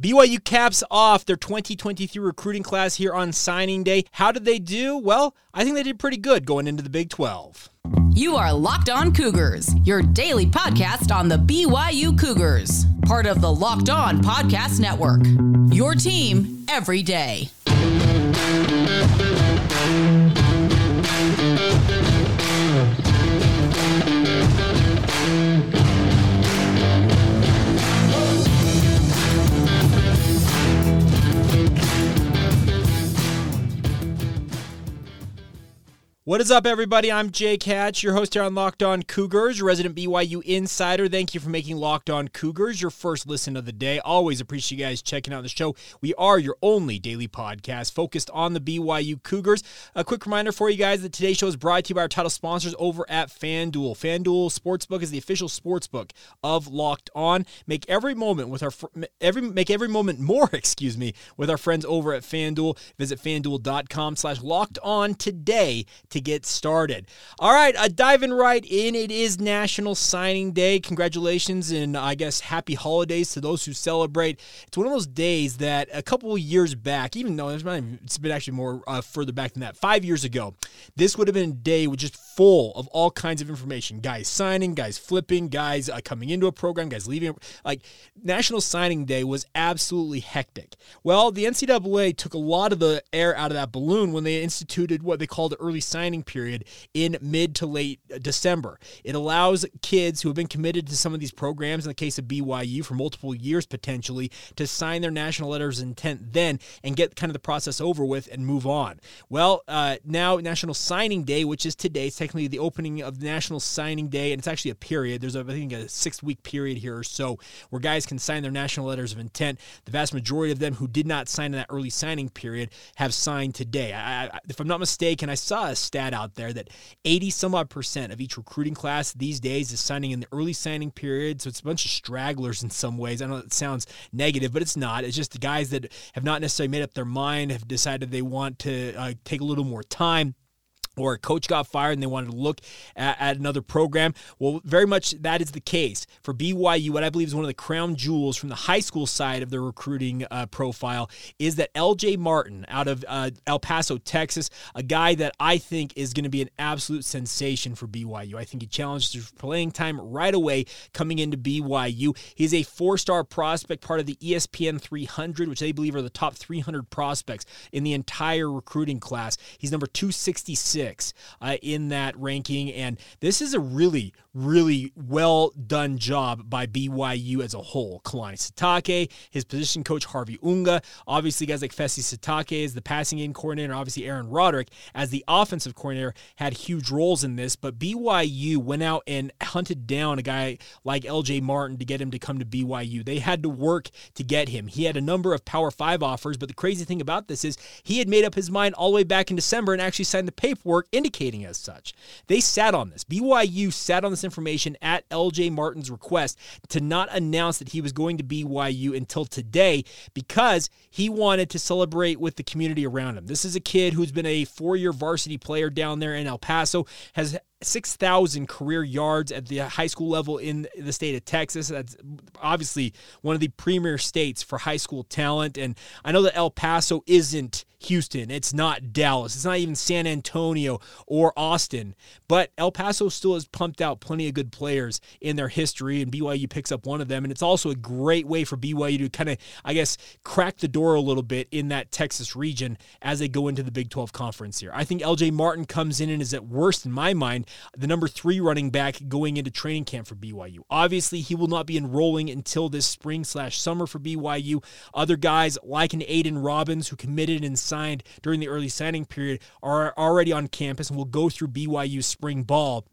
BYU caps off their 2023 recruiting class here on signing day. How did they do? Well, I think they did pretty good going into the Big 12. You are Locked On Cougars, your daily podcast on the BYU Cougars, part of the Locked On Podcast Network. Your team every day. What is up, everybody? I'm Jake Hatch, your host here on Locked On Cougars, your resident BYU insider. Thank you for making Locked On Cougars your first listen of the day. Always appreciate you guys checking out the show. We are your only daily podcast focused on the BYU Cougars. A quick reminder for you guys that today's show is brought to you by our title sponsors over at FanDuel. FanDuel Sportsbook is the official sportsbook of Locked On. Make every moment with our every make every moment more, excuse me, with our friends over at FanDuel. Visit fanduel.com/slash locked on today to get started. All right, uh, diving right in, it is National Signing Day. Congratulations and I guess happy holidays to those who celebrate. It's one of those days that a couple years back, even though it's been actually more uh, further back than that, five years ago, this would have been a day with just full of all kinds of information. Guys signing, guys flipping, guys uh, coming into a program, guys leaving. Like National Signing Day was absolutely hectic. Well, the NCAA took a lot of the air out of that balloon when they instituted what they called the early signing signing period in mid to late December. It allows kids who have been committed to some of these programs, in the case of BYU, for multiple years potentially, to sign their national letters of intent then and get kind of the process over with and move on. Well, uh, now National Signing Day, which is today, it's technically the opening of National Signing Day, and it's actually a period. There's, a, I think, a six week period here or so where guys can sign their national letters of intent. The vast majority of them who did not sign in that early signing period have signed today. I, I, if I'm not mistaken, I saw a stat out there that 80 some odd percent of each recruiting class these days is signing in the early signing period. So it's a bunch of stragglers in some ways. I know it sounds negative, but it's not. It's just the guys that have not necessarily made up their mind, have decided they want to uh, take a little more time or a coach got fired and they wanted to look at, at, another program. Well, very much that is the case for BYU. What I believe is one of the crown jewels from the high school side of their recruiting uh, profile is that LJ Martin out of uh, El Paso, Texas, a guy that I think is going to be an absolute sensation for BYU. I think he challenged his playing time right away coming into BYU. He's a four star prospect, part of the ESPN 300, which they believe are the top 300 prospects in the entire recruiting class. He's number 266 six uh, in that ranking. And this is a really, really well done job by BYU as a whole. Kalani Sitake, his position coach Harvey Unga, obviously guys like Fesi Sitake as the passing game coordinator, obviously Aaron Roderick as the offensive coordinator had huge roles in this. But BYU went out and hunted down a guy like LJ Martin to get him to come to BYU. They had to work to get him. He had a number of Power Five offers, but the crazy thing about this is he had made up his mind all the way back in December and actually signed the paperwork indicating as such. They sat on this. BYU sat on this information at LJ Martin's request to not announce that he was going to BYU until today because he wanted to celebrate with the community around him. This is a kid who's been a four year varsity player down there in El Paso, has 6,000 career yards at the high school level in the state of Texas. That's obviously one of the premier states for high school talent. And I know that El Paso isn't Houston, it's not Dallas, it's not even San Antonio or Austin, but El Paso still has pumped out plenty of good players in their history, and BYU picks up one of them. And it's also a great way for BYU to kind of, I guess, crack the door a little bit in that Texas region as they go into the Big 12 conference here. I think LJ Martin comes in and is at worst, in my mind, the number three running back going into training camp for BYU. Obviously, he will not be enrolling until this spring slash summer for BYU. Other guys like an Aidan Robbins who committed and signed during the early signing period are already on campus and will go through BYU spring ball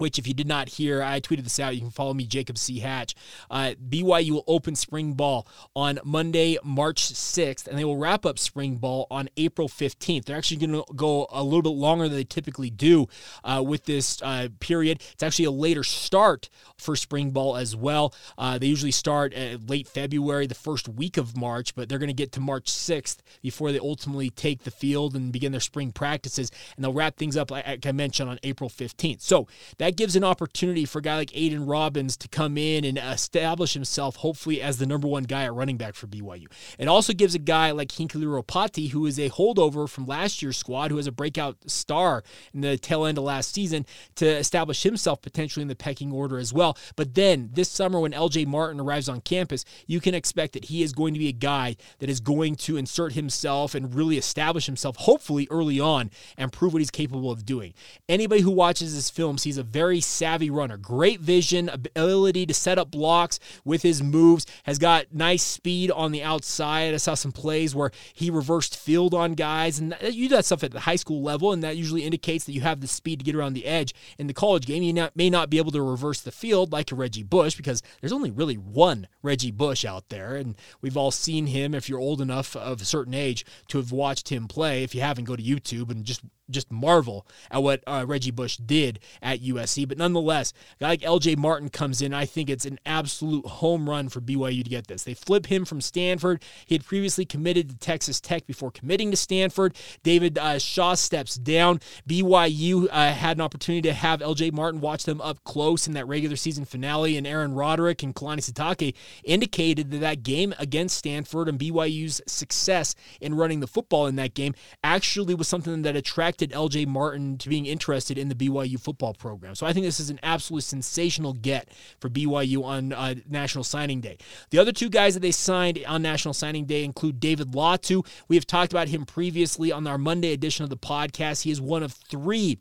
which if you did not hear, I tweeted this out. You can follow me, Jacob C. Hatch. Uh, BYU will open spring ball on Monday, March 6th, and they will wrap up spring ball on April 15th. They're actually going to go a little bit longer than they typically do uh, with this uh, period. It's actually a later start for spring ball as well. Uh, they usually start late February, the first week of March, but they're going to get to March 6th before they ultimately take the field and begin their spring practices, and they'll wrap things up, like I mentioned, on April 15th. So that that gives an opportunity for a guy like Aidan Robbins to come in and establish himself, hopefully, as the number one guy at running back for BYU. It also gives a guy like Hinckley Ropati, who is a holdover from last year's squad, who has a breakout star in the tail end of last season, to establish himself potentially in the pecking order as well. But then this summer, when LJ Martin arrives on campus, you can expect that he is going to be a guy that is going to insert himself and really establish himself, hopefully early on, and prove what he's capable of doing. Anybody who watches this film sees a very savvy runner, great vision, ability to set up blocks with his moves, has got nice speed on the outside. I saw some plays where he reversed field on guys, and you do that stuff at the high school level, and that usually indicates that you have the speed to get around the edge. In the college game, you not, may not be able to reverse the field like a Reggie Bush because there's only really one Reggie Bush out there, and we've all seen him if you're old enough of a certain age to have watched him play. If you haven't, go to YouTube and just just marvel at what uh, Reggie Bush did at USC. But nonetheless, guy like LJ Martin comes in. I think it's an absolute home run for BYU to get this. They flip him from Stanford. He had previously committed to Texas Tech before committing to Stanford. David uh, Shaw steps down. BYU uh, had an opportunity to have LJ Martin watch them up close in that regular season finale, and Aaron Roderick and Kalani Sitake indicated that that game against Stanford and BYU's success in running the football in that game actually was something that attracted LJ Martin to being interested in the BYU football program. So I think this is an absolutely sensational get for BYU on uh, National Signing Day. The other two guys that they signed on National Signing Day include David Latu. We have talked about him previously on our Monday edition of the podcast. He is one of three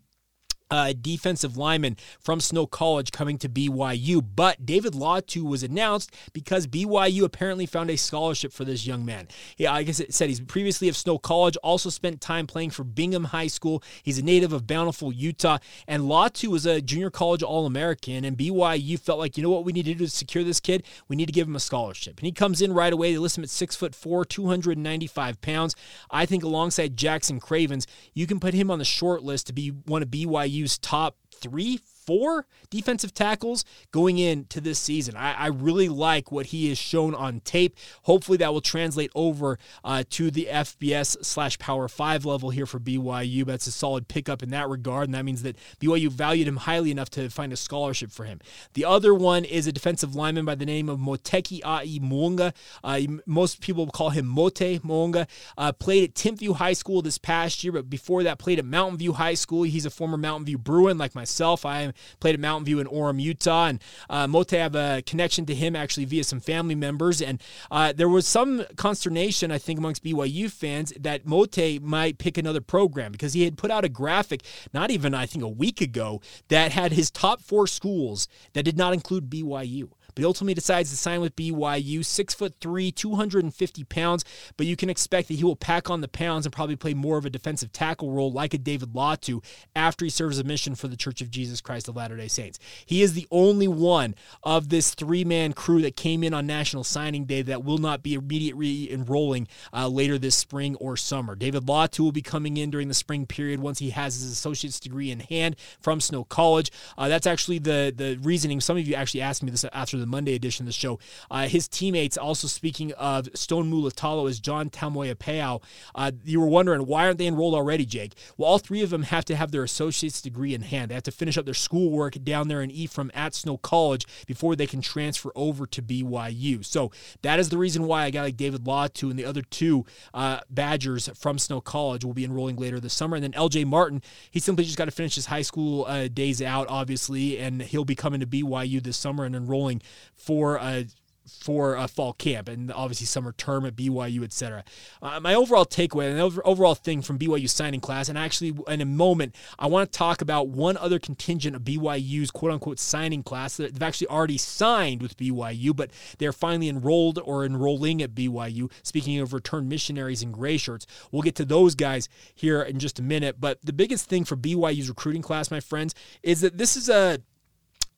uh, defensive lineman from Snow College coming to BYU. But David Latu was announced because BYU apparently found a scholarship for this young man. Yeah, I guess it said he's previously of Snow College, also spent time playing for Bingham High School. He's a native of Bountiful, Utah. And Latu was a junior college All American. And BYU felt like, you know what we need to do to secure this kid? We need to give him a scholarship. And he comes in right away. They list him at six foot four, 295 pounds. I think alongside Jackson Cravens, you can put him on the short list to be one of BYU use top three, four defensive tackles going into this season. I, I, really like what he has shown on tape. Hopefully, that will translate over uh, to the FBS slash Power Five level here for BYU. That's a solid pickup in that regard, and that means that BYU valued him highly enough to find a scholarship for him. The other one is a defensive lineman by the name of Moteki Ai Moonga. Uh, most people call him Mote Moonga. Uh, played at Timpview High School this past year, but before that, played at Mountain View High School. He's a former Mountain View Bruin, like myself. I am played at Mountain View in Orem, Utah, and uh, Mote have a connection to him actually via some family members. And uh, there was some consternation, I think, amongst BYU fans that Mote might pick another program because he had put out a graphic not even, I think, a week ago that had his top four schools that did not include BYU. He ultimately decides to sign with BYU, six foot three, 250 pounds. But you can expect that he will pack on the pounds and probably play more of a defensive tackle role like a David Latu after he serves a mission for the Church of Jesus Christ of Latter day Saints. He is the only one of this three man crew that came in on National Signing Day that will not be immediately enrolling uh, later this spring or summer. David Latu will be coming in during the spring period once he has his associate's degree in hand from Snow College. Uh, that's actually the, the reasoning. Some of you actually asked me this after the Monday edition of the show. Uh, his teammates, also speaking of Stone Mulatalo, is John Tamoya Uh, you were wondering, why aren't they enrolled already, Jake? Well, all three of them have to have their associate's degree in hand. They have to finish up their schoolwork down there in Ephraim at Snow College before they can transfer over to BYU. So that is the reason why a guy like David Latu and the other two uh, Badgers from Snow College will be enrolling later this summer. And then LJ Martin, he simply just got to finish his high school uh, days out, obviously, and he'll be coming to BYU this summer and enrolling for a for a fall camp and obviously summer term at BYU, etc. Uh, my overall takeaway and overall thing from BYU signing class, and actually in a moment, I want to talk about one other contingent of BYU's quote unquote signing class that they've actually already signed with BYU, but they're finally enrolled or enrolling at BYU. Speaking of returned missionaries and gray shirts, we'll get to those guys here in just a minute. But the biggest thing for BYU's recruiting class, my friends, is that this is a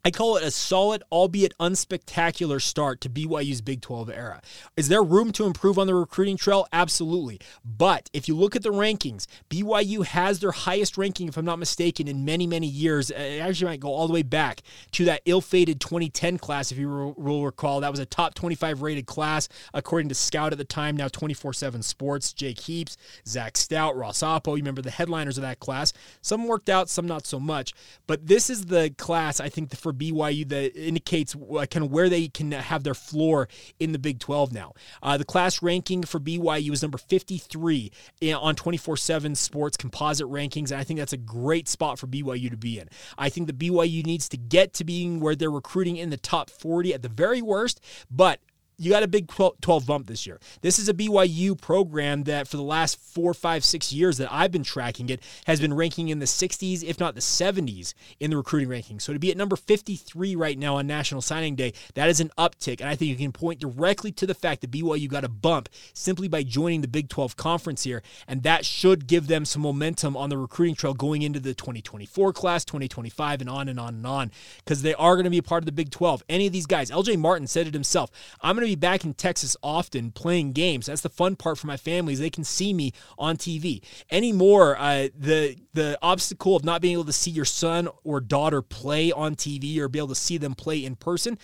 I call it a solid, albeit unspectacular start to BYU's Big 12 era. Is there room to improve on the recruiting trail? Absolutely. But if you look at the rankings, BYU has their highest ranking, if I'm not mistaken, in many, many years. Uh, it actually might go all the way back to that ill fated 2010 class, if you will recall. That was a top 25 rated class, according to Scout at the time, now 24 7 Sports. Jake Heaps, Zach Stout, Ross Apo. You remember the headliners of that class. Some worked out, some not so much. But this is the class, I think, for for BYU that indicates uh, kind of where they can have their floor in the Big 12 now. Uh, the class ranking for BYU is number 53 on 24 7 sports composite rankings. And I think that's a great spot for BYU to be in. I think the BYU needs to get to being where they're recruiting in the top 40 at the very worst, but you got a big 12 bump this year. This is a BYU program that for the last four, five, six years that I've been tracking it has been ranking in the 60s, if not the 70s, in the recruiting rankings. So to be at number 53 right now on National Signing Day, that is an uptick. And I think you can point directly to the fact that BYU got a bump simply by joining the Big 12 conference here. And that should give them some momentum on the recruiting trail going into the 2024 class, 2025, and on and on and on, because they are going to be a part of the Big 12. Any of these guys, LJ Martin said it himself, I'm going to be back in Texas often playing games. That's the fun part for my family is they can see me on TV. Anymore, uh, the the obstacle of not being able to see your son or daughter play on TV or be able to see them play in person.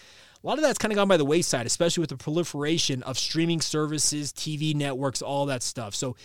A lot of that's kind of gone by the wayside, especially with the proliferation of streaming services, TV networks, all that stuff. So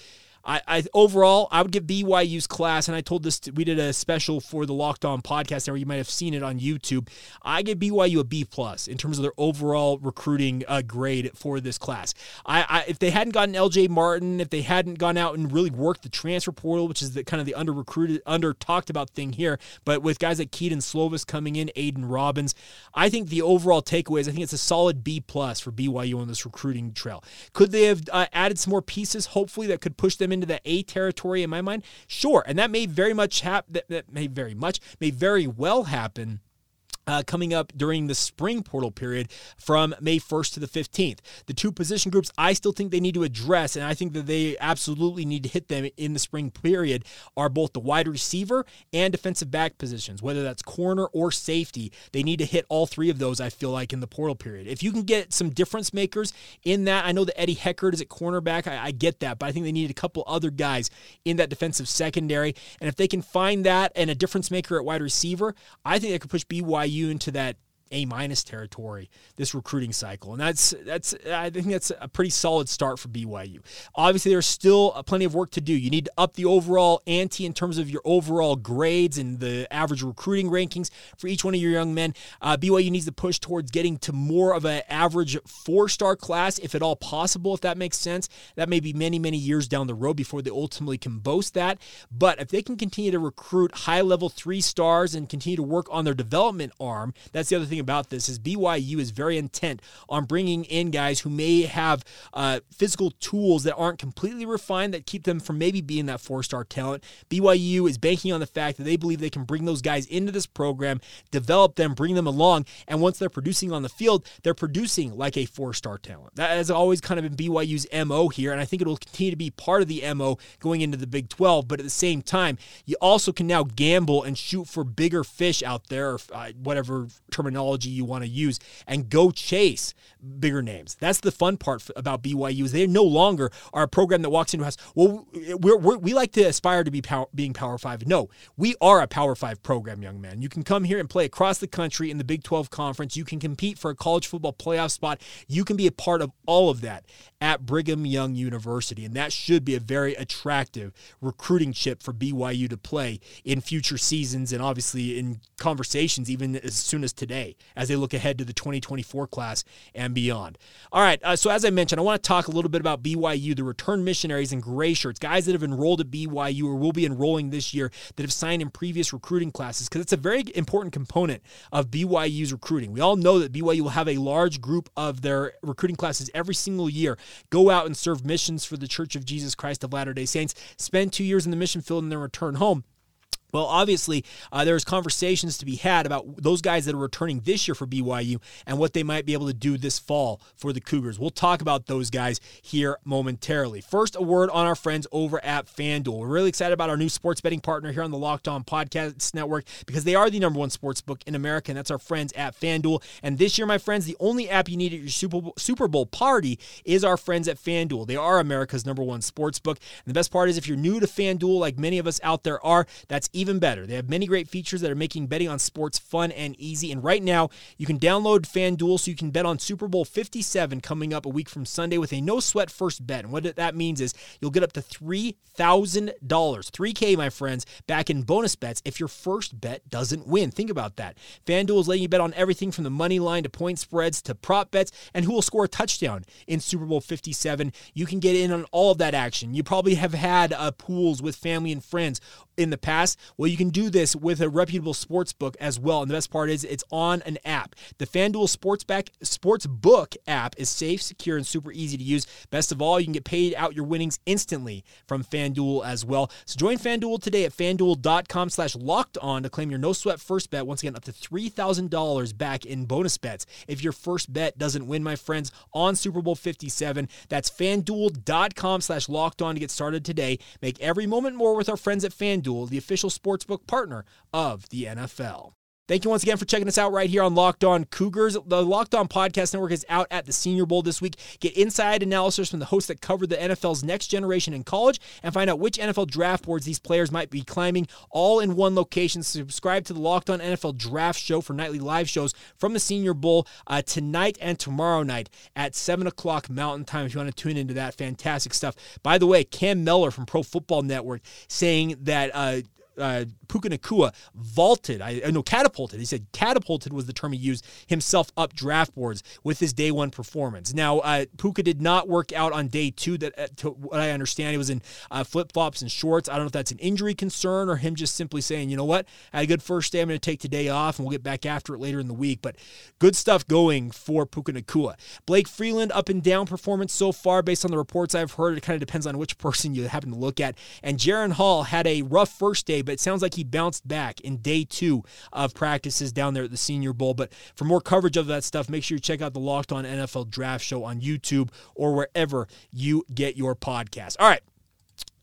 I, I, overall I would give BYU's class, and I told this to, we did a special for the Locked On podcast, or you might have seen it on YouTube. I give BYU a B plus in terms of their overall recruiting uh, grade for this class. I, I, if they hadn't gotten LJ Martin, if they hadn't gone out and really worked the transfer portal, which is the kind of the under recruited, under talked about thing here, but with guys like Kedon Slovis coming in, Aidan Robbins, I think the overall takeaway is I think it's a solid B plus for BYU on this recruiting trail. Could they have uh, added some more pieces, hopefully that could push them into the A territory in my mind? Sure. And that may very much happen, that, that may very much, may very well happen uh, coming up during the spring portal period from May 1st to the 15th. The two position groups I still think they need to address, and I think that they absolutely need to hit them in the spring period, are both the wide receiver and defensive back positions, whether that's corner or safety. They need to hit all three of those, I feel like, in the portal period. If you can get some difference makers in that, I know that Eddie Heckard is at cornerback. I, I get that, but I think they need a couple other guys in that defensive secondary. And if they can find that and a difference maker at wide receiver, I think they could push BYU you into that a minus territory this recruiting cycle, and that's that's I think that's a pretty solid start for BYU. Obviously, there's still plenty of work to do. You need to up the overall ante in terms of your overall grades and the average recruiting rankings for each one of your young men. Uh, BYU needs to push towards getting to more of an average four-star class, if at all possible. If that makes sense, that may be many many years down the road before they ultimately can boast that. But if they can continue to recruit high-level three stars and continue to work on their development arm, that's the other thing about this is BYU is very intent on bringing in guys who may have uh, physical tools that aren't completely refined that keep them from maybe being that four star talent. BYU is banking on the fact that they believe they can bring those guys into this program, develop them, bring them along, and once they're producing on the field, they're producing like a four star talent. That has always kind of been BYU's MO here, and I think it will continue to be part of the MO going into the Big 12. But at the same time, you also can now gamble and shoot for bigger fish out there, or uh, whatever terminology terminology you want to use and go chase bigger names. That's the fun part about BYU is they no longer are a program that walks into a house. Well, we're, we're, we like to aspire to be power, being Power Five. No, we are a Power Five program, young man. You can come here and play across the country in the Big 12 conference. You can compete for a college football playoff spot. You can be a part of all of that at Brigham Young University, and that should be a very attractive recruiting chip for BYU to play in future seasons and obviously in conversations even as soon as today as they look ahead to the 2024 class and beyond. All right, uh, so as I mentioned, I want to talk a little bit about BYU, the return missionaries and gray shirts, guys that have enrolled at BYU or will be enrolling this year that have signed in previous recruiting classes, because it's a very important component of BYU's recruiting. We all know that BYU will have a large group of their recruiting classes every single year go out and serve missions for the Church of Jesus Christ of Latter day Saints, spend two years in the mission field, and then return home Well, obviously, uh, there's conversations to be had about those guys that are returning this year for BYU and what they might be able to do this fall for the Cougars. We'll talk about those guys here momentarily. First, a word on our friends over at FanDuel. We're really excited about our new sports betting partner here on the Locked On Podcast Network because they are the number one sports book in America, and that's our friends at FanDuel. And this year, my friends, the only app you need at your Super Bowl, Super Bowl party is our friends at FanDuel. They are America's number one sports book. And the best part is, if you're new to FanDuel, like many of us out there are, that's even better. They have many great features that are making betting on sports fun and easy. And right now, you can download FanDuel so you can bet on Super Bowl 57 coming up a week from Sunday with a no sweat first bet. And what that means is you'll get up to $3,000, 3K, my friends, back in bonus bets if your first bet doesn't win. Think about that. FanDuel is letting you bet on everything from the money line to point spreads to prop bets and who will score a touchdown in Super Bowl 57. You can get in on all of that action. You probably have had uh, pools with family and friends in the past. Well, you can do this with a reputable sports book as well. And the best part is it's on an app. The FanDuel Sportsback Sportsbook app is safe, secure, and super easy to use. Best of all, you can get paid out your winnings instantly from FanDuel as well. So join FanDuel today at fanduel.com slash locked on to claim your no sweat first bet. Once again, up to $3,000 back in bonus bets if your first bet doesn't win, my friends, on Super Bowl 57. That's fanduel.com slash locked on to get started today. Make every moment more with our friends at FanDuel the official sportsbook partner of the NFL. Thank you once again for checking us out right here on Locked On Cougars. The Locked On Podcast Network is out at the Senior Bowl this week. Get inside analysis from the hosts that covered the NFL's next generation in college and find out which NFL draft boards these players might be climbing all in one location. Subscribe to the Locked On NFL Draft Show for nightly live shows from the Senior Bowl uh, tonight and tomorrow night at 7 o'clock Mountain Time if you want to tune into that. Fantastic stuff. By the way, Cam Mellor from Pro Football Network saying that. Uh, uh, Puka Nacua vaulted, I no catapulted. He said catapulted was the term he used himself up draft boards with his day one performance. Now uh, Puka did not work out on day two. That uh, to what I understand, he was in uh, flip flops and shorts. I don't know if that's an injury concern or him just simply saying, you know what, I had a good first day. I'm going to take today off, and we'll get back after it later in the week. But good stuff going for Puka Nacua. Blake Freeland up and down performance so far based on the reports I've heard. It kind of depends on which person you happen to look at. And Jaren Hall had a rough first day but it sounds like he bounced back in day two of practices down there at the Senior Bowl. But for more coverage of that stuff, make sure you check out the Locked On NFL Draft Show on YouTube or wherever you get your podcast. All right.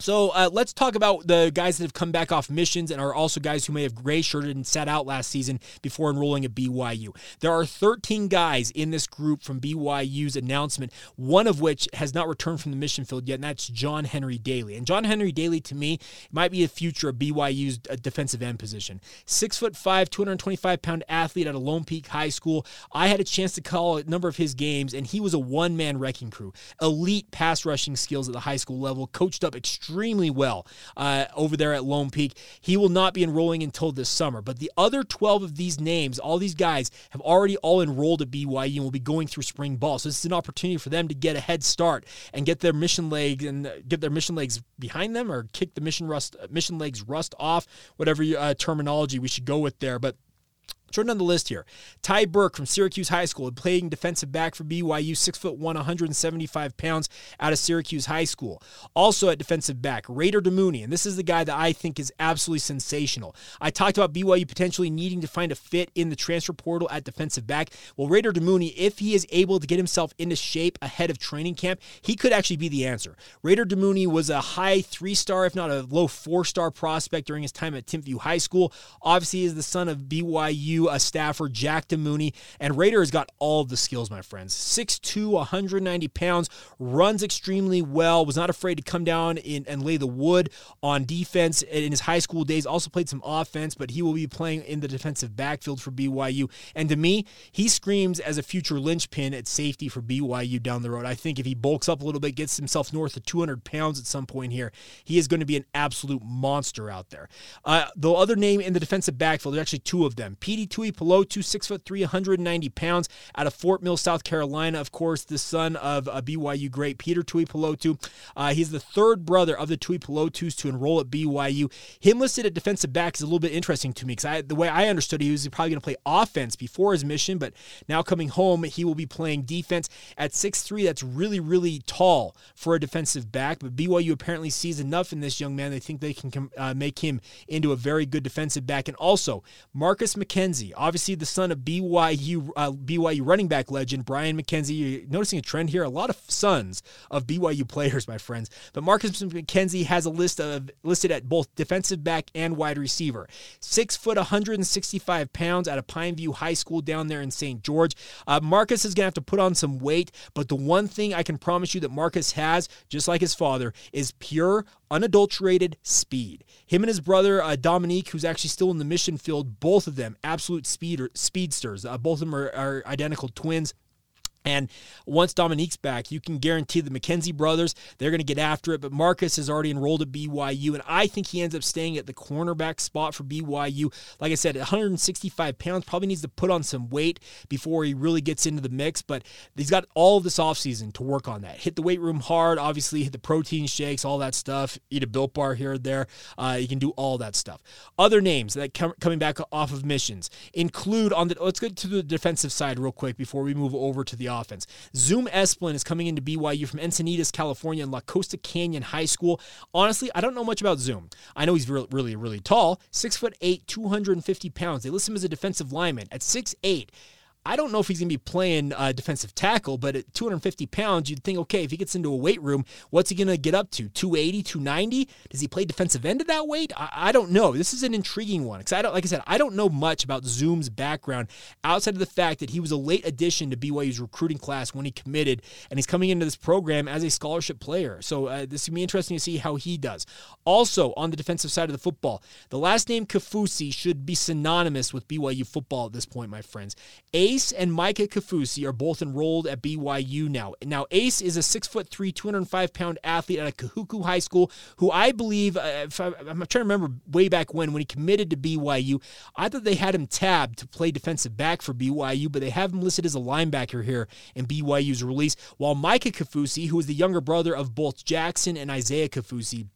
So uh, let's talk about the guys that have come back off missions and are also guys who may have gray shirted and sat out last season before enrolling at BYU. There are 13 guys in this group from BYU's announcement, one of which has not returned from the mission field yet, and that's John Henry Daly. And John Henry Daly, to me, might be the future of BYU's uh, defensive end position. Six foot five, 225 pound athlete at a Lone Peak High School. I had a chance to call a number of his games, and he was a one man wrecking crew. Elite pass rushing skills at the high school level, coached up extremely extremely well uh, over there at Lone Peak. He will not be enrolling until this summer. But the other 12 of these names, all these guys, have already all enrolled at BYU and will be going through spring ball. So this is an opportunity for them to get a head start and get their mission legs and get their mission legs behind them or kick the mission rust mission legs rust off, whatever uh, terminology we should go with there. But Short on the list here. Ty Burke from Syracuse High School, playing defensive back for BYU, six foot one, 175 pounds, out of Syracuse High School. Also at defensive back, Raider Damuni, and this is the guy that I think is absolutely sensational. I talked about BYU potentially needing to find a fit in the transfer portal at defensive back. Well, Raider Damuni, if he is able to get himself into shape ahead of training camp, he could actually be the answer. Raider Damuni was a high three star, if not a low four star prospect during his time at Timpview High School. Obviously, he is the son of BYU a staffer, Jack Damuni. And Raider has got all the skills, my friends. 6'2, 190 pounds, runs extremely well, was not afraid to come down in, and lay the wood on defense in his high school days. Also played some offense, but he will be playing in the defensive backfield for BYU. And to me, he screams as a future linchpin at safety for BYU down the road. I think if he bulks up a little bit, gets himself north of 200 pounds at some point here, he is going to be an absolute monster out there. Uh, the other name in the defensive backfield, there's actually two of them. Petey Tuipulotu, six foot three, 190 pounds, out of Fort Mill, South Carolina. Of course, the son of a BYU great Peter Tuipulotu. Uh, he's the third brother of the Tuipulotus to enroll at BYU. Him listed at defensive back is a little bit interesting to me because the way I understood he was probably going to play offense before his mission, but now coming home, he will be playing defense at six three. That's really, really tall for a defensive back, but BYU apparently sees enough in this young man. They think they can uh, make him into a very good defensive back. And also, Marcus McKenzie, obviously the son of BYU uh, BYU running back legend Brian McKenzie. You're noticing a trend here. A lot of sons of BYU players, my friends. But Marcus McKenzie has a list of listed at both defensive back and wide receiver. Six foot, 165 pounds out of Pineview High School down there in St. George. Uh, Marcus is going to have to put on some weight, but the one thing I can promise you that Marcus has, just like his father, is pure, unadulterated speed. Him and his brother uh, Dominique, who's actually still in the mission field, both of them absolute speeder, speedsters. Uh, both of them are, are identical twins. And once Dominique's back, you can guarantee the McKenzie brothers, they're going to get after it. But Marcus has already enrolled at BYU, and I think he ends up staying at the cornerback spot for BYU. Like I said, 165 pounds, probably needs to put on some weight before he really gets into the mix. But he's got all of this offseason to work on that. Hit the weight room hard, obviously, hit the protein shakes, all that stuff. Eat a built bar here or there. Uh, you can do all that stuff. Other names that come, coming back off of missions include on the, let's get to the defensive side real quick before we move over to the offense. Zoom Esplin is coming into BYU from Encinitas, California, and La Costa Canyon High School. Honestly, I don't know much about Zoom. I know he's really, really, really tall, six foot eight, 250 pounds. They list him as a defensive lineman at six eight. I don't know if he's going to be playing uh, defensive tackle, but at 250 pounds, you'd think, okay, if he gets into a weight room, what's he going to get up to? 280, 290? Does he play defensive end at that weight? I, I don't know. This is an intriguing one because I don't, like I said, I don't know much about Zoom's background outside of the fact that he was a late addition to BYU's recruiting class when he committed, and he's coming into this program as a scholarship player. So uh, this will be interesting to see how he does. Also, on the defensive side of the football, the last name Kaufusi should be synonymous with BYU football at this point, my friends. A Ace and Micah Kaufusi are both enrolled at BYU now. Now, Ace is a six foot three, 205 pound athlete at Kahuku High School who I believe, uh, I, am trying to remember way back when, when he committed to BYU, I thought they had him tabbed to play defensive back for BYU, but they have him listed as a linebacker here in BYU's release. While Micah Kaufusi, who is the younger brother of both Jackson and Isaiah Kaufusi,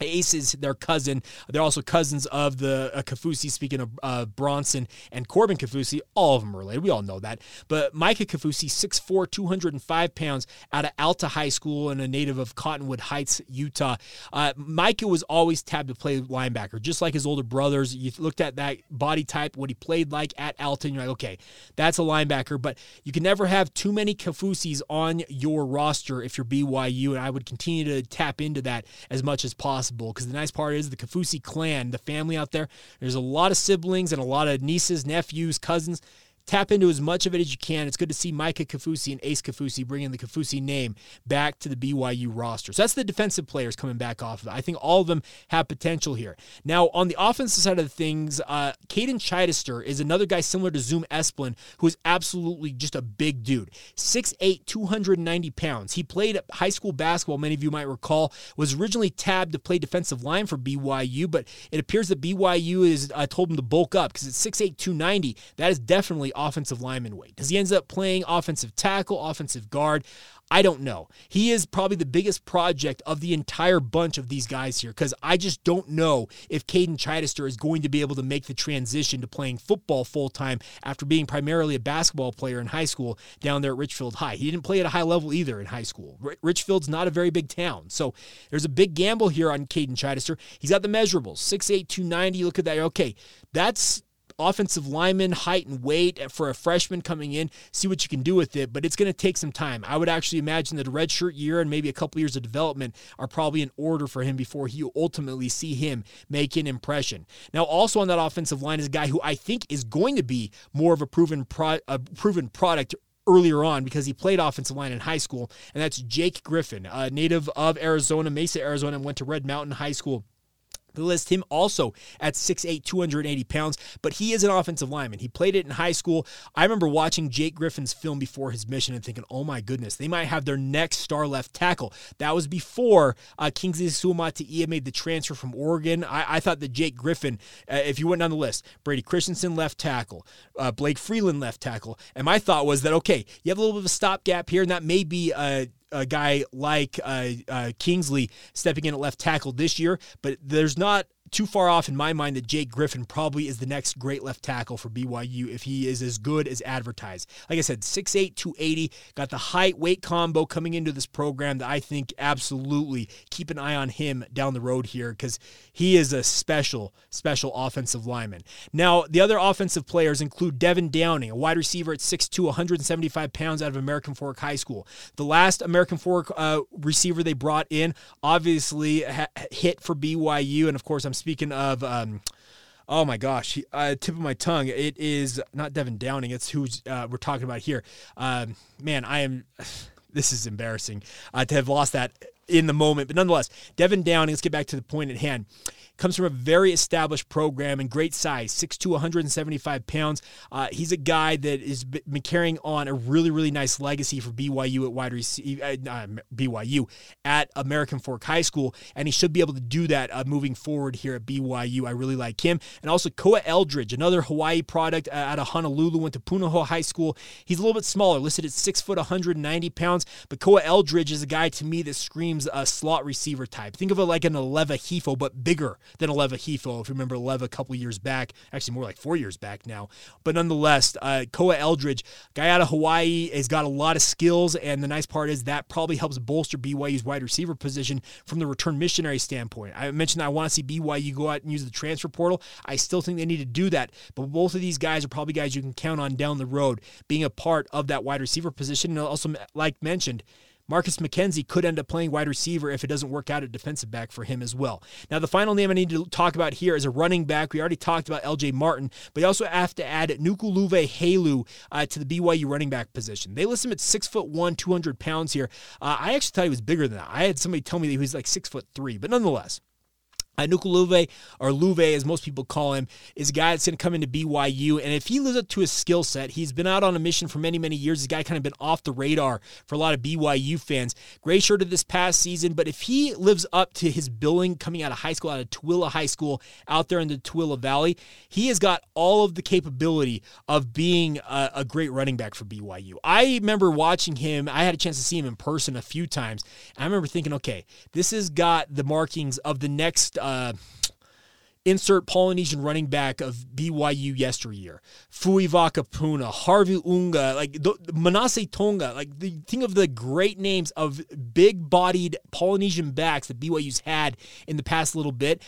Ace is their cousin. They're also cousins of the uh, Kaufusi, speaking of uh, Bronson and Corbin Kaufusi. All of them are related. We all know that. But Micah Kaufusi, 6'4, 205 pounds, out of Alta High School and a native of Cottonwood Heights, Utah. Uh, Micah was always tabbed to play linebacker, just like his older brothers. You looked at that body type, what he played like at Alta, and you're like, okay, that's a linebacker. But you can never have too many Kaufusis on your roster if you're BYU, and I would continue to tap into that as much as possible possible because the nice part is the Kaufusi clan, the family out there, there's a lot of siblings and a lot of nieces, nephews, cousins tap into as much of it as you can. It's good to see Micah Kaufusi and Ace Kaufusi bringing the Kaufusi name back to the BYU roster. So that's the defensive players coming back off of it. I think all of them have potential here. Now, on the offensive side of things, uh, Caden Chidester is another guy similar to Zoom Esplin who is absolutely just a big dude. 6'8", 290 pounds. He played high school basketball, many of you might recall, was originally tabbed to play defensive line for BYU, but it appears that BYU is uh, told him to bulk up because it's 6'8", 290. That is definitely offensive lineman weight? Does he end up playing offensive tackle, offensive guard? I don't know. He is probably the biggest project of the entire bunch of these guys here because I just don't know if Caden Chidester is going to be able to make the transition to playing football full time after being primarily a basketball player in high school down there at Richfield High. He didn't play at a high level either in high school. Richfield's not a very big town. So there's a big gamble here on Caden Chidester. He's got the measurables 6'8, 290. Look at that. Okay, that's offensive lineman height and weight for a freshman coming in, see what you can do with it, but it's going to take some time. I would actually imagine that a redshirt year and maybe a couple years of development are probably in order for him before you ultimately see him make an impression. Now, also on that offensive line is a guy who I think is going to be more of a proven pro- a proven product earlier on because he played offensive line in high school, and that's Jake Griffin, a native of Arizona, Mesa, Arizona, and went to Red Mountain High School list him also at 6'8, 280 pounds, but he is an offensive lineman. He played it in high school. I remember watching Jake Griffin's film before his mission and thinking, oh my goodness, they might have their next star left tackle. That was before uh, Kingsley Suamataia made the transfer from Oregon. I, I thought that Jake Griffin, uh, if you went down the list, Brady Christensen left tackle, uh, Blake Freeland left tackle, and my thought was that, okay, you have a little bit of a stopgap here, and that may be a a guy like uh, uh, Kingsley stepping in at left tackle this year, but there's not too far off in my mind that Jake Griffin probably is the next great left tackle for BYU if he is as good as advertised. Like I said, 6'8, 280, got the height weight combo coming into this program that I think absolutely keep an eye on him down the road here because he is a special, special offensive lineman. Now, the other offensive players include Devin Downing, a wide receiver at 6'2, 175 pounds out of American Fork High School. The last American Fork uh, receiver they brought in obviously ha- hit for BYU, and of course, I'm speaking of. Um, oh my gosh, uh, tip of my tongue. It is not Devin Downing. It's who uh, we're talking about here. Um, man, I am. This is embarrassing uh, to have lost that in the moment, but nonetheless, Devin Downing. Let's get back to the point at hand comes from a very established program and great size, 6'2", 175 pounds. Uh, he's a guy that is been carrying on a really, really nice legacy for BYU at wide receiver, uh, BYU at American Fork High School, and he should be able to do that uh, moving forward here at BYU. I really like him. And also Koa Eldridge, another Hawaii product uh, out of Honolulu, went to Punahou High School. He's a little bit smaller, listed at 6 foot 190 pounds, but Koa Eldridge is a guy to me that screams a slot receiver type. Think of it like an Aleva Hifo, but bigger than Aleva Hifo. If you remember Aleva a couple years back, actually more like four years back now. But nonetheless, uh, Koa Eldridge, guy out of Hawaii, has got a lot of skills. And the nice part is that probably helps bolster BYU's wide receiver position from the return missionary standpoint. I mentioned I want to see BYU go out and use the transfer portal. I still think they need to do that. But both of these guys are probably guys you can count on down the road being a part of that wide receiver position. And also, like mentioned, Marcus McKenzie could end up playing wide receiver if it doesn't work out at defensive back for him as well. Now, the final name I need to talk about here is a running back. We already talked about LJ Martin, but you also have to add Nukuluve Halu uh, to the BYU running back position. They list him at six foot one, 200 pounds here. Uh, I actually thought he was bigger than that. I had somebody tell me that he was like six foot three, but nonetheless. Uh, Nukaluve, or Luve, as most people call him, is a guy that's going to come into BYU. And if he lives up to his skill set, he's been out on a mission for many, many years. This guy kind of been off the radar for a lot of BYU fans. Gray shirted this past season, but if he lives up to his billing coming out of high school, out of Tooele High School, out there in the Tooele Valley, he has got all of the capability of being a, a great running back for BYU. I remember watching him. I had a chance to see him in person a few times. I remember thinking, okay, this has got the markings of the next uh, insert Polynesian running back of BYU yesteryear. Fui Vakapuna, Harvey Unga, like the, Manase Tonga, like the think of the great names of big bodied Polynesian backs that BYU's had in the past little bit.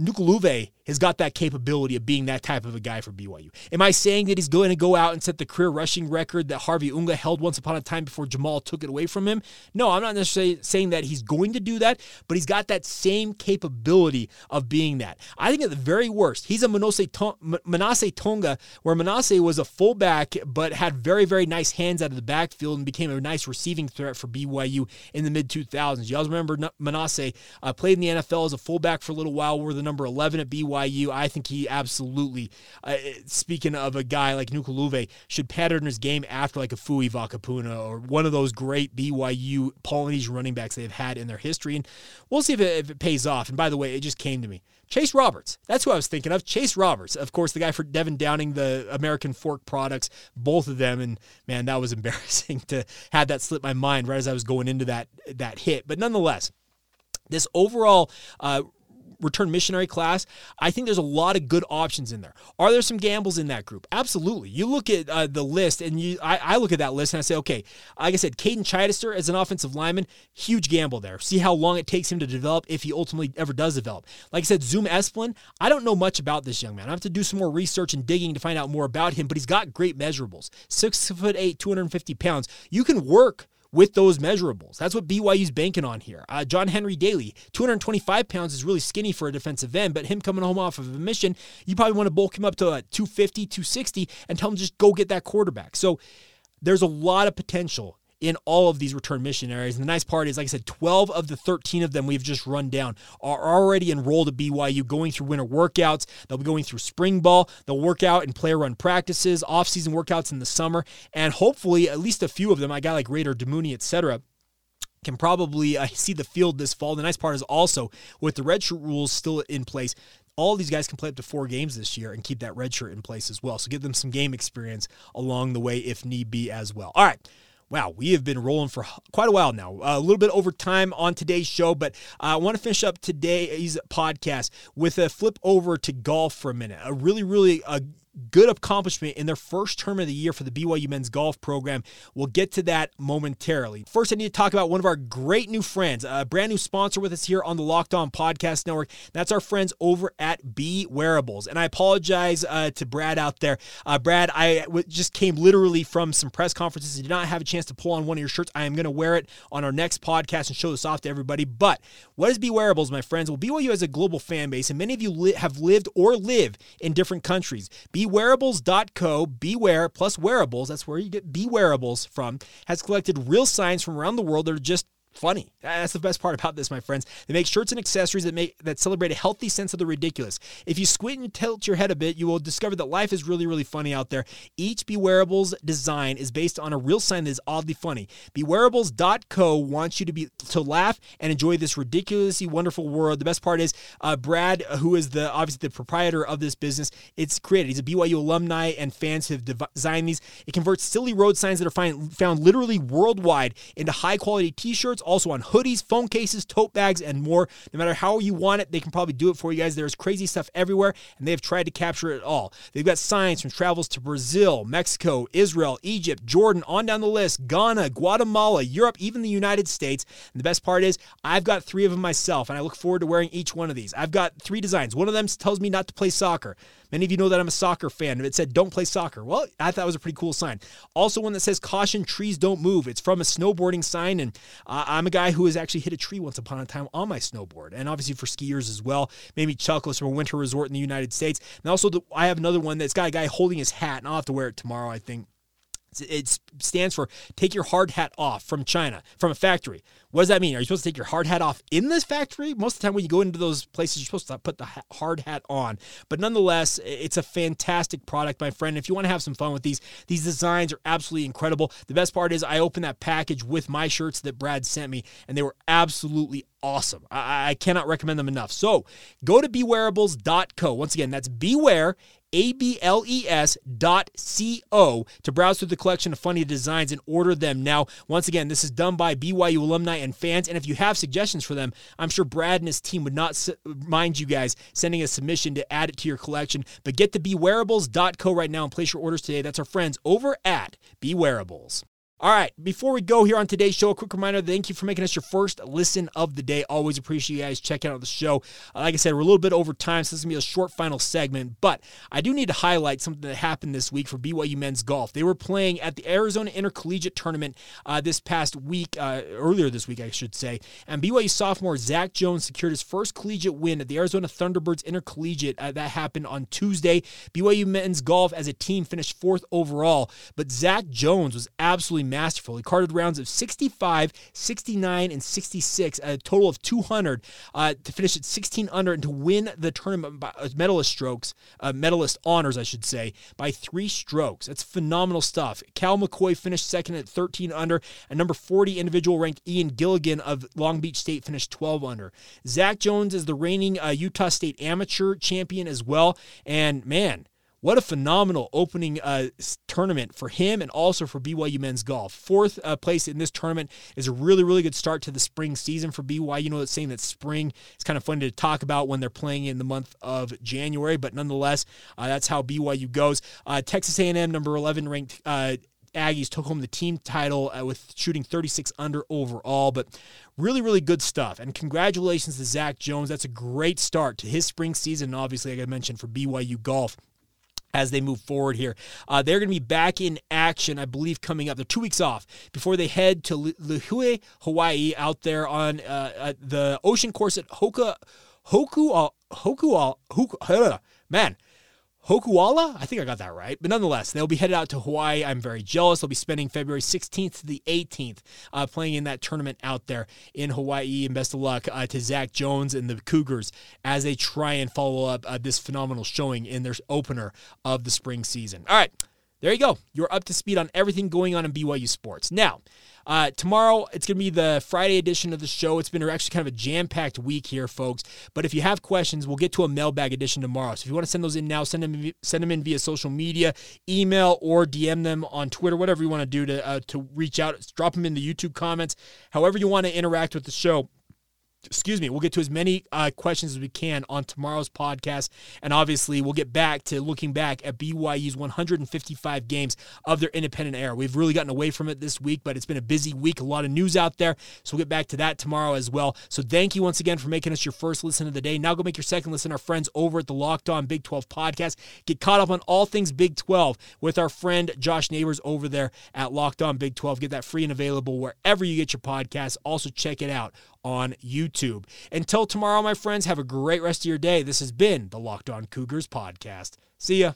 Nukaluve has got that capability of being that type of a guy for BYU. Am I saying that he's going to go out and set the career rushing record that Harvey Unga held once upon a time before Jamaal took it away from him? No, I'm not necessarily saying that he's going to do that, but he's got that same capability of being that. I think at the very worst, he's a Manase Tonga, where Manase was a fullback but had very, very nice hands out of the backfield and became a nice receiving threat for BYU in the mid 2000s. You all remember Manase uh, played in the NFL as a fullback for a little while, wore the number 11 at BYU. I think he absolutely, uh, speaking of a guy like Nukaluve, should pattern his game after like a Fui Vakapuna or one of those great BYU Polynesian running backs they've had in their history. And we'll see if it, if it pays off. And by the way, it just came to me. Chase Roberts. That's who I was thinking of. Chase Roberts. Of course, the guy for Devin Downing, the American Fork products, both of them. And man, that was embarrassing to have that slip my mind right as I was going into that that hit. But nonetheless, this overall uh, return missionary class, I think there's a lot of good options in there. Are there some gambles in that group? Absolutely. You look at uh, the list, and you, I, I, look at that list and I say, okay, like I said, Caden Chidester as an offensive lineman, huge gamble there. See how long it takes him to develop if he ultimately ever does develop. Like I said, Zoom Esplin, I don't know much about this young man. I have to do some more research and digging to find out more about him, but he's got great measurables. Six foot eight, 250 pounds. You can work with those measurables. That's what BYU's banking on here. Uh, John Henry Daly, 225 pounds is really skinny for a defensive end, but him coming home off of a mission, you probably want to bulk him up to uh, 250, 260 and tell him just go get that quarterback. So there's a lot of potential in all of these return missionaries. And the nice part is, like I said, 12 of the 13 of them we've just run down are already enrolled at BYU going through winter workouts. They'll be going through spring ball. They'll work out in player run practices, off season workouts in the summer, and hopefully at least a few of them, I got like Raider Damuni, etc can probably uh, see the field this fall. The nice part is also with the redshirt rules still in place, all these guys can play up to four games this year and keep that redshirt in place as well. So give them some game experience along the way if need be as well. All right. Wow, we have been rolling for quite a while now. A little bit over time on today's show, but I want to finish up today's podcast with a flip over to golf for a minute. A really, really uh, good accomplishment in their first term of the year for the BYU men's golf program. We'll get to that momentarily. First, I need to talk about one of our great new friends, a brand new sponsor with us here on the Locked On Podcast Network. That's our friends over at BeWearables. And I apologize uh, to Brad out there. Uh, Brad, I w- just came literally from some press conferences. I did not have a chance to pull on one of your shirts. I am going to wear it on our next podcast and show this off to everybody. But what is BeWearables, my friends? Well, BYU has a global fan base, and many of you li- have lived or live in different countries. BeWearables.co, Beware plus wearables, that's where you get BeWearables from, has collected real signs from around the world that are just funny. That's the best part about this, my friends. They make shirts and accessories that make that celebrate a healthy sense of the ridiculous. If you squint and tilt your head a bit, you will discover that life is really, really funny out there. Each BeWearables design is based on a real sign that is oddly funny. BeWearables.co wants you to be to laugh and enjoy this ridiculously wonderful world. The best part is uh, Brad, who is the obviously the proprietor of this business, it's created. He's a BYU alumni and fans have designed these. It converts silly road signs that are find, found literally worldwide into high quality T-shirts also on hoodies, phone cases, tote bags, and more. No matter how you want it, they can probably do it for you guys. There's crazy stuff everywhere, and they have tried to capture it all. They've got signs from travels to Brazil, Mexico, Israel, Egypt, Jordan, on down the list, Ghana, Guatemala, Europe, even the United States. And the best part is, I've got three of them myself, and I look forward to wearing each one of these. I've got three designs. One of them tells me not to play soccer. Many of you know that I'm a soccer fan. It said, don't play soccer. Well, I thought it was a pretty cool sign. Also, one that says, caution, trees don't move. It's from a snowboarding sign. And uh, I'm a guy who has actually hit a tree once upon a time on my snowboard. And obviously for skiers as well. Maybe Chuckles from a winter resort in the United States. And also, the, I have another one that's got a guy holding his hat, and I'll have to wear it tomorrow, I think. It stands for take your hard hat off from China, from a factory. What does that mean? Are you supposed to take your hard hat off in this factory? Most of the time, when you go into those places, you're supposed to put the hard hat on. But nonetheless, it's a fantastic product, my friend. If you want to have some fun with these, these designs are absolutely incredible. The best part is I opened that package with my shirts that Brad sent me, and they were absolutely awesome. I, I cannot recommend them enough. So go to bewearables.co. Once again, that's beware, A-B-L-E-S dot C-O to browse through the collection of funny designs and order them. Now, once again, this is done by BYU alumni and fans. And if you have suggestions for them, I'm sure Brad and his team would not mind you guys sending a submission to add it to your collection. But get to bewearables.co right now and place your orders today. That's our friends over at BeWearables. All right, before we go here on today's show, a quick reminder thank you for making us your first listen of the day. Always appreciate you guys checking out the show. Uh, like I said, we're a little bit over time, so this is going to be a short final segment, but I do need to highlight something that happened this week for BYU men's golf. They were playing at the Arizona Intercollegiate Tournament uh, this past week, uh, earlier this week, I should say, and BYU sophomore Zach Jones secured his first collegiate win at the Arizona Thunderbirds Intercollegiate. Uh, that happened on Tuesday. BYU men's golf as a team finished fourth overall, but Zach Jones was absolutely masterful. He carded rounds of 65, 69, and 66, a total of 200 uh, to finish at 16 under and to win the tournament by, uh, medalist strokes, uh, medalist honors, I should say, by three strokes. That's phenomenal stuff. Cal McCoy finished second at 13 under, and number 40 individual ranked Ian Gilligan of Long Beach State finished 12 under. Zach Jones is the reigning uh, Utah State amateur champion as well, and man, what a phenomenal opening uh, tournament for him and also for BYU men's golf. Fourth uh, place in this tournament is a really, really good start to the spring season for BYU. You know, it's saying that spring is kind of fun to talk about when they're playing in the month of January, but nonetheless, uh, that's how BYU goes. Uh, Texas A&M, number 11 ranked uh, Aggies took home the team title uh, with shooting 36 under overall, but really, really good stuff. And congratulations to Zach Jones. That's a great start to his spring season, obviously, like I mentioned, for BYU golf as they move forward here. Uh, they're going to be back in action, I believe, coming up. They're two weeks off before they head to Lihue, Hawaii, out there on uh, the ocean course at Hoka, Hoku, Hoku, Hoku, uh, man, Hokuala. I think I got that right. But nonetheless, they'll be headed out to Hawaii. I'm very jealous. They'll be spending February 16th to the 18th uh, playing in that tournament out there in Hawaii. And best of luck uh, to Zach Jones and the Cougars as they try and follow up uh, this phenomenal showing in their opener of the spring season. All right. There you go. You're up to speed on everything going on in BYU sports. Now, uh, tomorrow, it's going to be the Friday edition of the show. It's been actually kind of a jam packed week here, folks. But if you have questions, we'll get to a mailbag edition tomorrow. So if you want to send those in now, send them, send them in via social media, email, or DM them on Twitter, whatever you want to do to, uh, to reach out. Drop them in the YouTube comments, however you want to interact with the show excuse me, we'll get to as many uh, questions as we can on tomorrow's podcast. And obviously, we'll get back to looking back at BYU's 155 games of their independent era. We've really gotten away from it this week, but it's been a busy week, a lot of news out there. So we'll get back to that tomorrow as well. So thank you once again for making us your first listen of the day. Now go make your second listen. Our friends over at the Locked On Big 12 podcast. Get caught up on all things Big 12 with our friend Josh Neighbors over there at Locked On Big 12. Get that free and available wherever you get your podcasts. Also, check it out on YouTube. Until tomorrow, my friends, have a great rest of your day. This has been the Locked On Cougars podcast. See ya.